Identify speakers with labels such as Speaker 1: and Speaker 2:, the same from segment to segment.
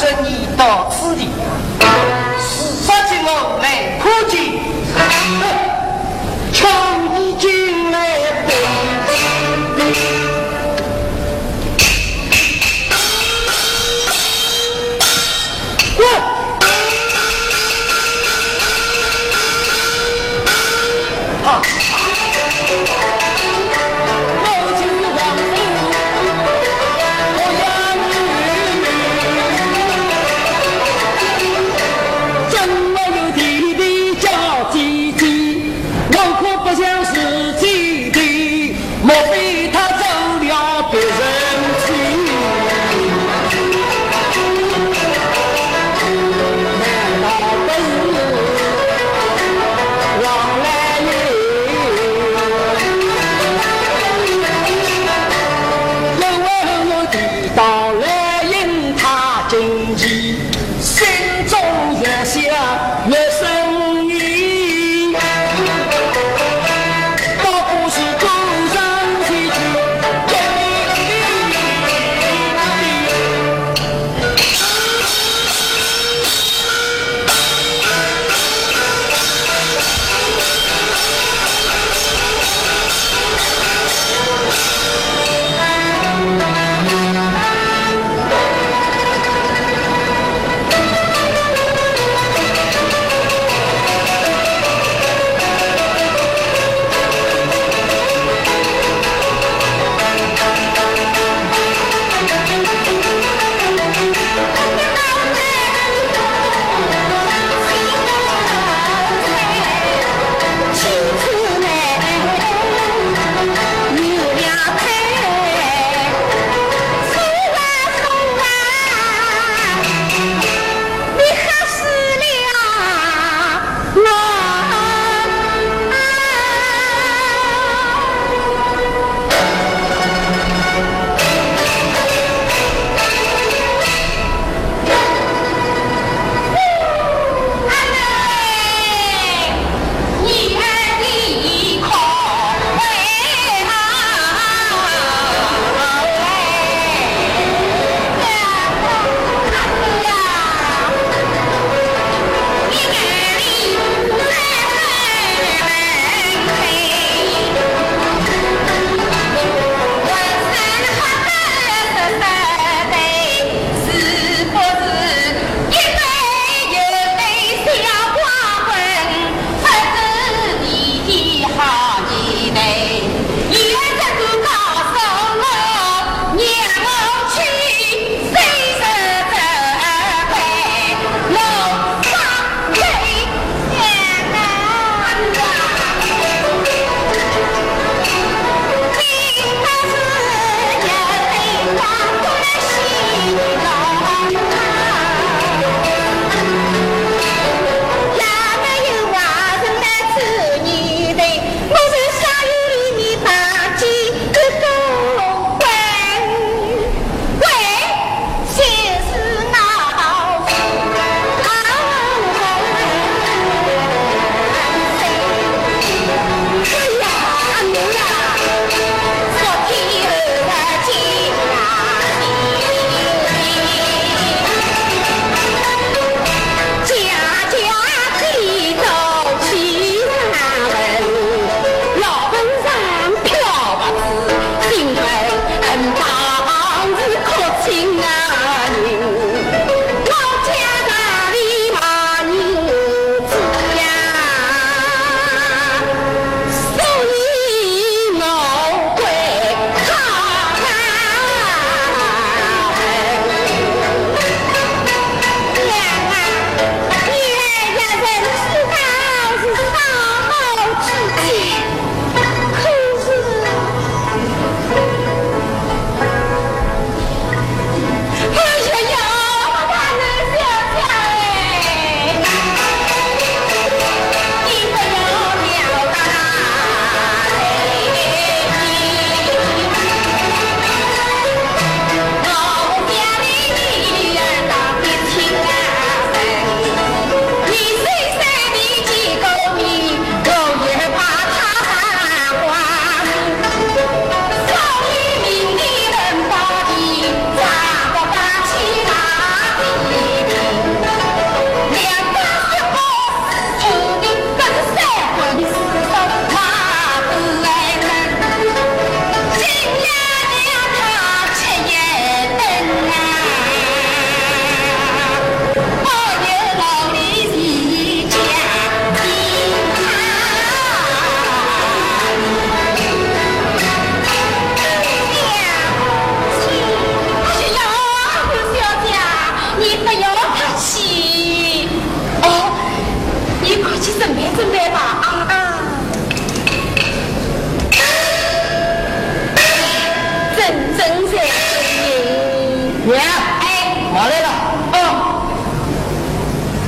Speaker 1: 这你的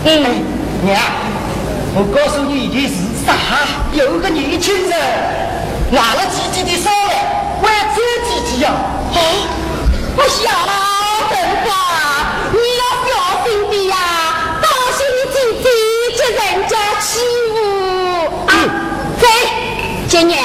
Speaker 1: 嗯，娘，我告诉你一件事，啥？有个年轻人拿了姐姐的手来，我要走几几呀？
Speaker 2: 啊，不晓得吧？你要小心点呀，当心你姐姐接人家欺负。啊，走，姐娘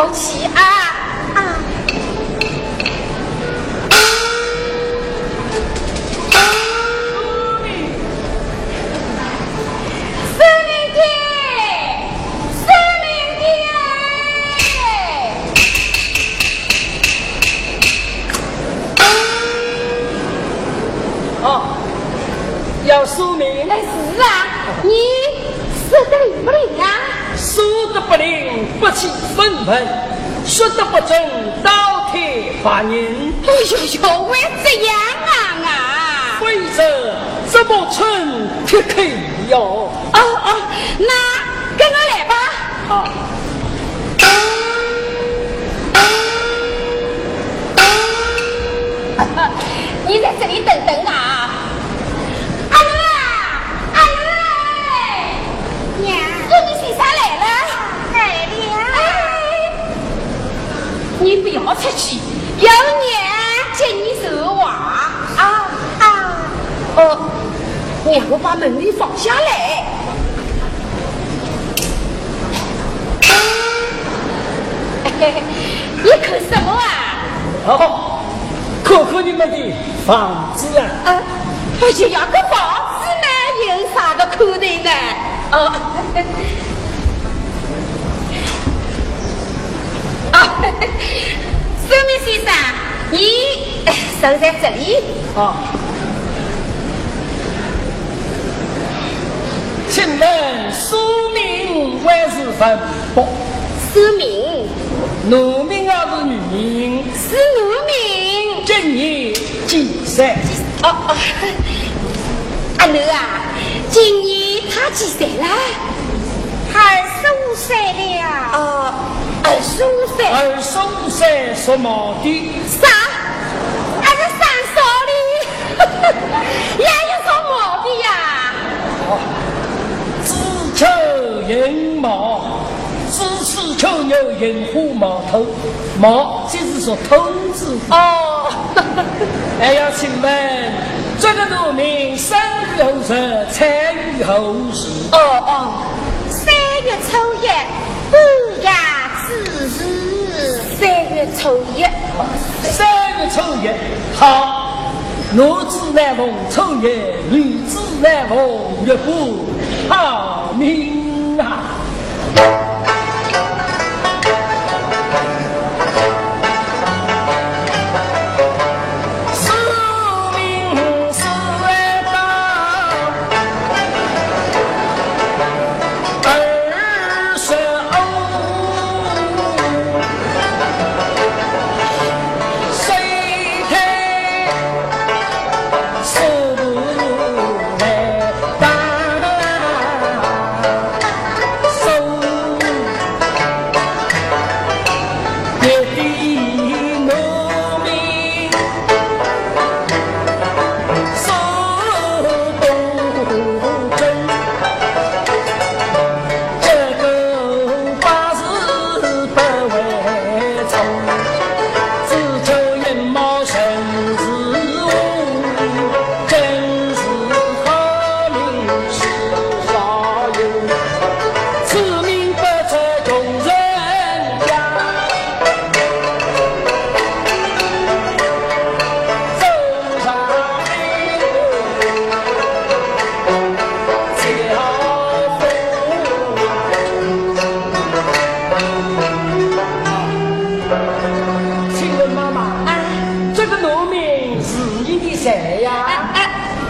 Speaker 1: 好，
Speaker 2: 我去不灵，
Speaker 1: 不起愤愤；说得不准，倒贴罚人。
Speaker 2: 哎呦呦，为这样啊啊！
Speaker 1: 规则这么蠢，可可哟。
Speaker 2: 哦哦，那跟我来吧。
Speaker 1: 好。
Speaker 2: 你在这里等等啊。你不要出去，有娘接你说话啊啊！哦，娘我把门铃放下来。你看什么啊？
Speaker 1: 哦，看看你们的房子啊！
Speaker 2: 啊，哎呀，个房子呢，有啥个看的呢？哦。苏明先生，你守在这里。
Speaker 1: 啊，请问苏明为是分不？
Speaker 2: 苏明，
Speaker 1: 奴名还是女名？
Speaker 2: 是奴名。
Speaker 1: 今年几岁？
Speaker 2: 哦哦，阿奴啊，今年他几岁了？
Speaker 3: 二十五岁了。
Speaker 2: 哦。二十五岁，
Speaker 1: 二十五岁属毛的。
Speaker 2: 啥？俺是三少的，也有属毛的呀。
Speaker 1: 子丑寅卯，子丑丑牛寅虎卯头，卯就是说兔 子。
Speaker 2: 哦。
Speaker 1: 还要请问这个农民生于何日，参与何时？
Speaker 2: 哦哦，
Speaker 3: 三月初一。
Speaker 2: 三月初一，
Speaker 1: 三月初一，好，男子难逢初一，女子难逢月不好命啊。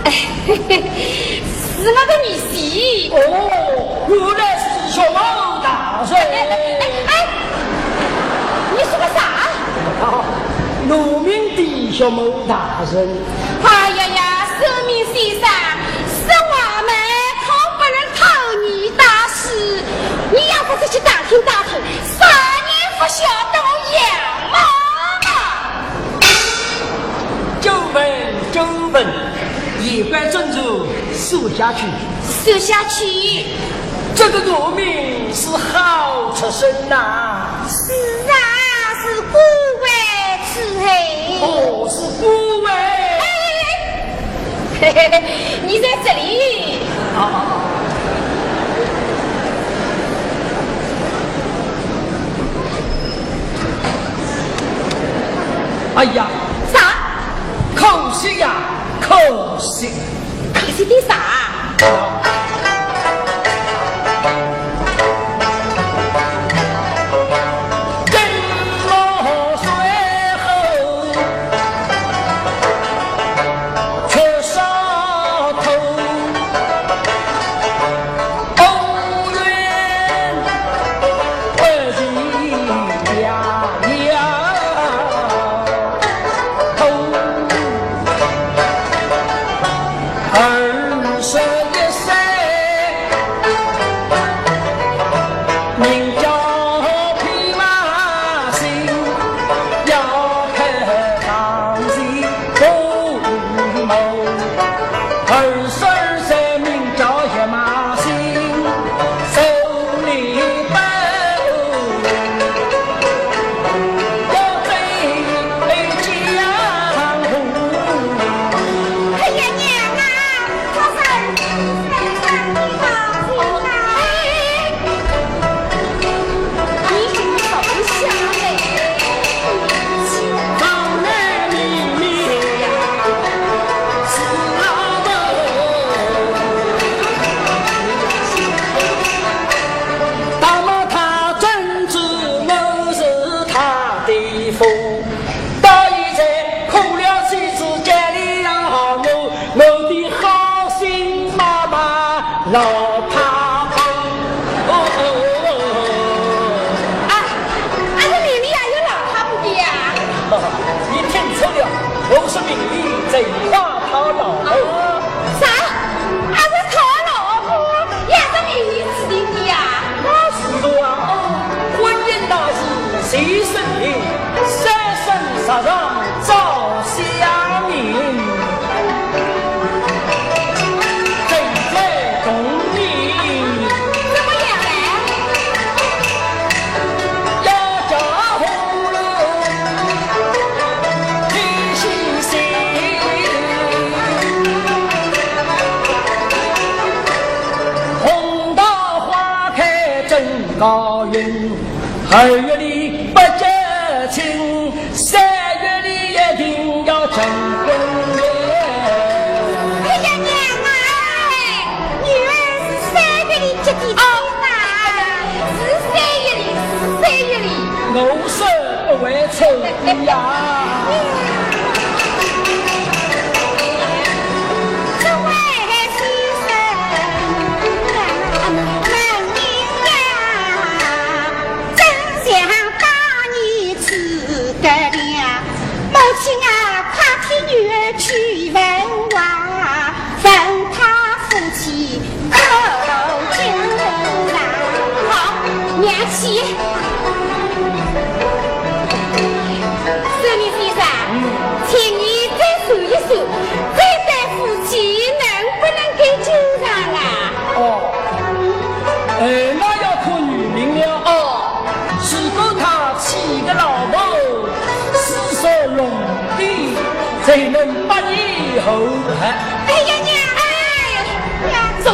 Speaker 2: 嘿嘿是那个女婿。哦
Speaker 1: 原来是小猫大人
Speaker 2: 哎哎你
Speaker 1: 说个啥？啊农民的小猫大
Speaker 2: 人哎呀呀生命先
Speaker 1: 生是我们
Speaker 2: 从不你你要不打
Speaker 1: 听打听
Speaker 2: 啥
Speaker 1: 不妈
Speaker 2: 妈一般正
Speaker 1: 主数下去，数下去。这个农民是好出
Speaker 2: 身呐。是啊，是孤为此黑。哦，是孤为。嘿嘿嘿，你在
Speaker 1: 这里。好好。哎呀！啥？可惜呀，
Speaker 2: 可惜。可惜的啥？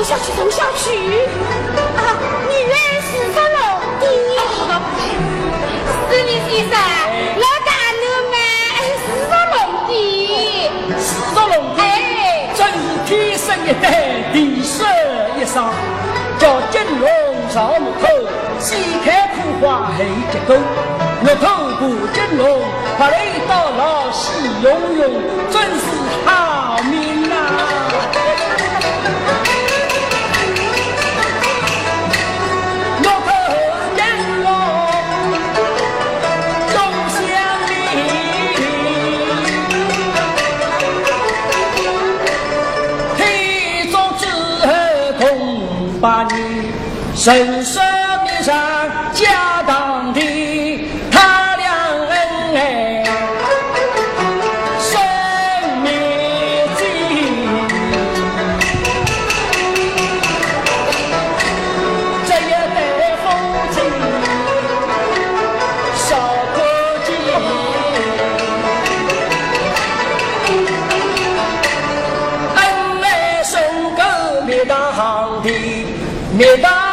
Speaker 2: 下去走下去啊！女儿是个老的，是你先生，老大奴们是个龙
Speaker 1: 龙真是天生一对，地设一双，叫金龙上木头，西开苦花黑结构。我头部金龙，把雷到老喜融融，真是好命呐！陈设面上家堂的，他俩恩爱，生民心。这一代后继
Speaker 2: 少个几，恩爱顺够灭堂的，灭堂。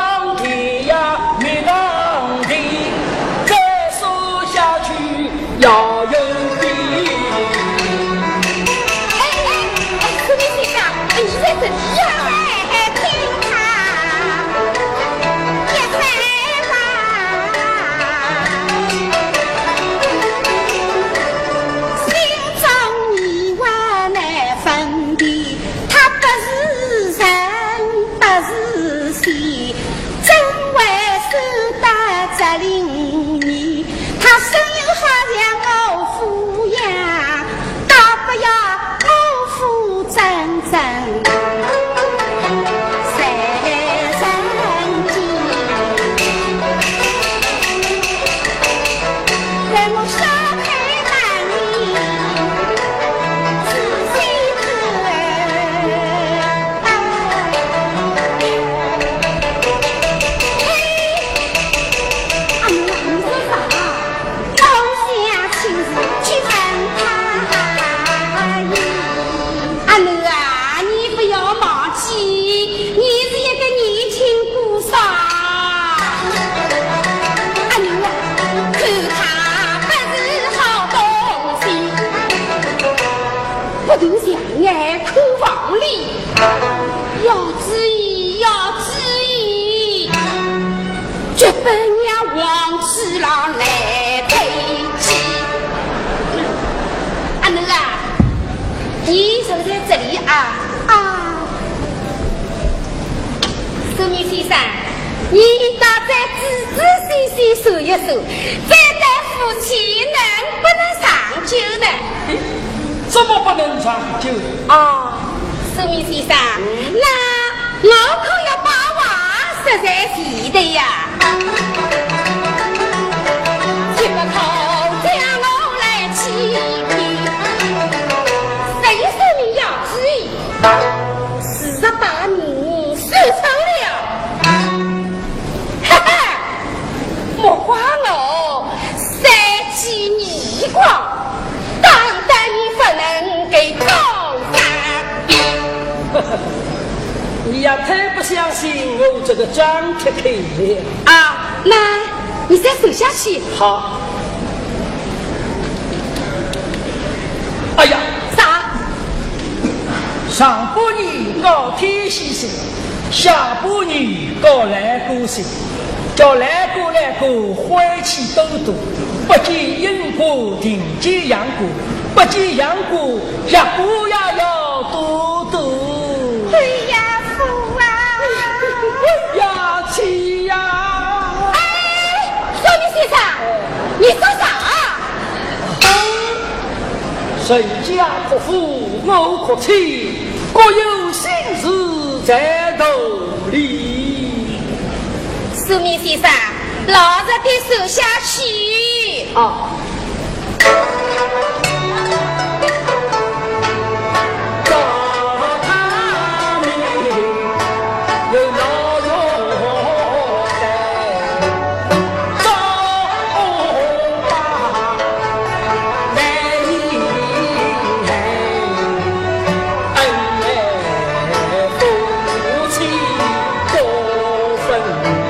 Speaker 2: 你大再仔仔细细数一数，这对夫妻能不能长久呢？
Speaker 1: 怎么不能长久？
Speaker 2: 啊，苏明先生，那我可要把话说在前头呀。
Speaker 1: 你也，太不相信我这个张铁口了
Speaker 2: 啊！那你再走下去。
Speaker 1: 好。哎呀，
Speaker 2: 啥？
Speaker 1: 上半年搞天先生，下半年搞兰哥生，叫兰哥兰哥欢气多多，不见因果，定见阳果，不见阳果，一果谁家不富，我可妻，各有心事在肚里。
Speaker 2: 苏明先生，老实的手下去。
Speaker 1: 啊。
Speaker 3: Thank you.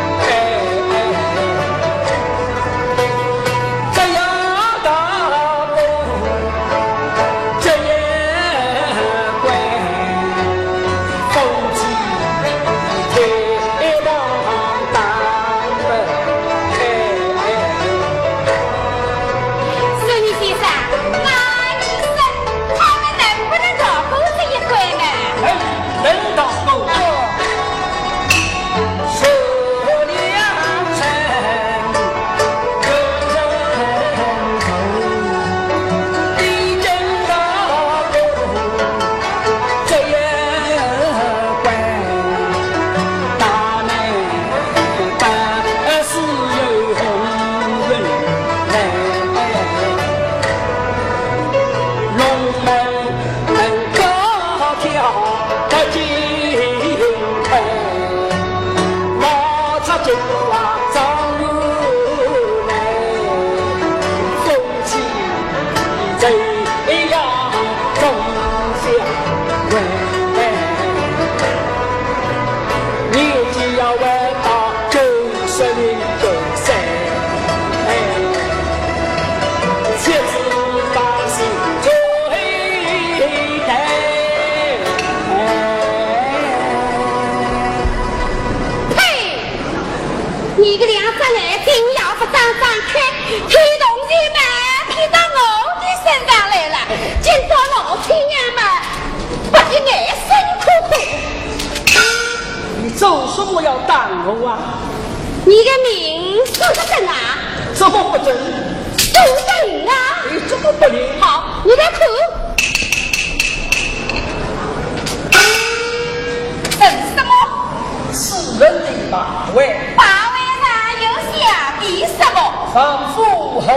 Speaker 1: 丈夫后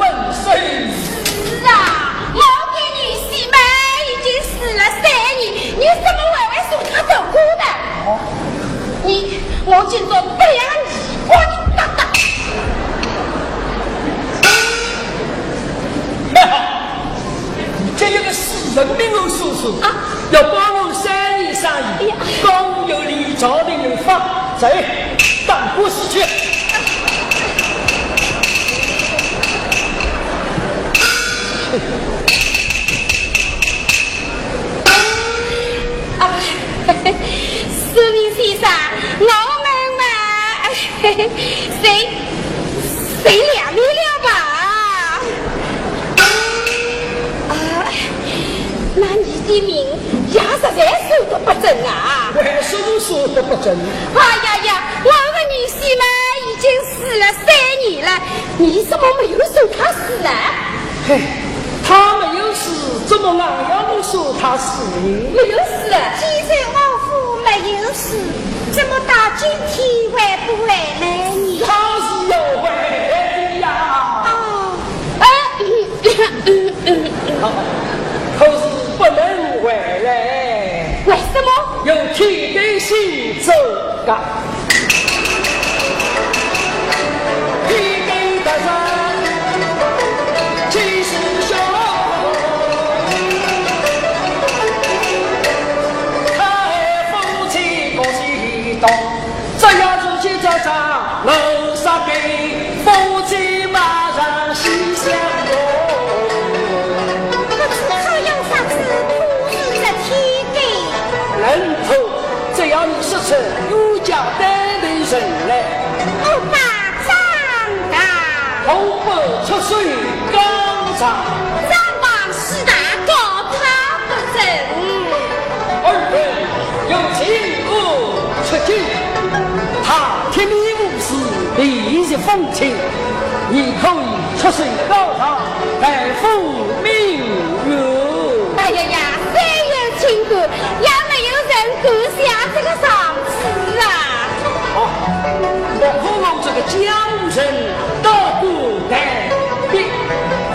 Speaker 1: 问谁？
Speaker 3: 是啊，我跟女婿们已经死了三年，你怎么还会送他走过的？你，我今朝不养你把你打打。
Speaker 1: 这一个死人命我叔叔
Speaker 2: 啊，
Speaker 1: 要帮我三年生意
Speaker 2: 哎呀，
Speaker 1: 刚有理朝的人发，走，当故事去。
Speaker 2: 谁谁两面了吧？啊，那你的命也实在说的不准啊！
Speaker 1: 为什么说的不准？
Speaker 2: 哎呀呀，我的女婿嘛已经死了三年了，你怎么没有说他死啊？
Speaker 1: 嘿，他没有死，怎么俺要不说他死呢？
Speaker 2: 没有死了。
Speaker 3: 既然我父没有死，怎么到今天还不回来呢？
Speaker 1: 他是要回来的呀。
Speaker 3: 哦，
Speaker 1: 啊可是不能回来，
Speaker 2: 为什么？
Speaker 1: 有天的心走噶。要你说出有家单的人来，
Speaker 3: 我把长大，
Speaker 1: 红白出水刚长，
Speaker 3: 张王四大高他不正。
Speaker 1: 二人有情恶出境，他铁面无私，利益风情，你可以出水高堂，来赴明月。
Speaker 2: 哎呀呀，三有情感，也没有人敢下这个我王这
Speaker 1: 个江人都不代见。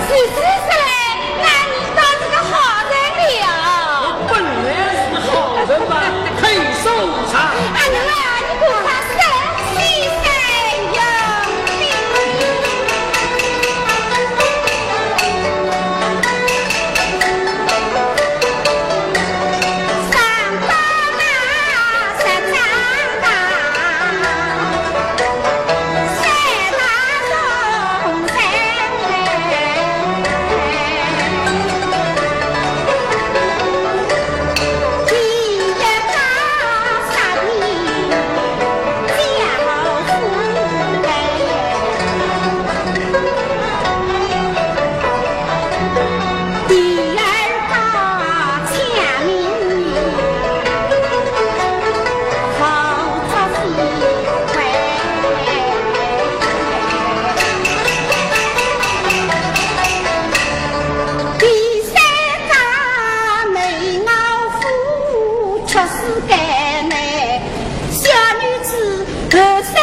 Speaker 1: 是事实，那你倒是个好人
Speaker 2: 了。我
Speaker 1: 本来是好人吧，以手长。
Speaker 2: Cause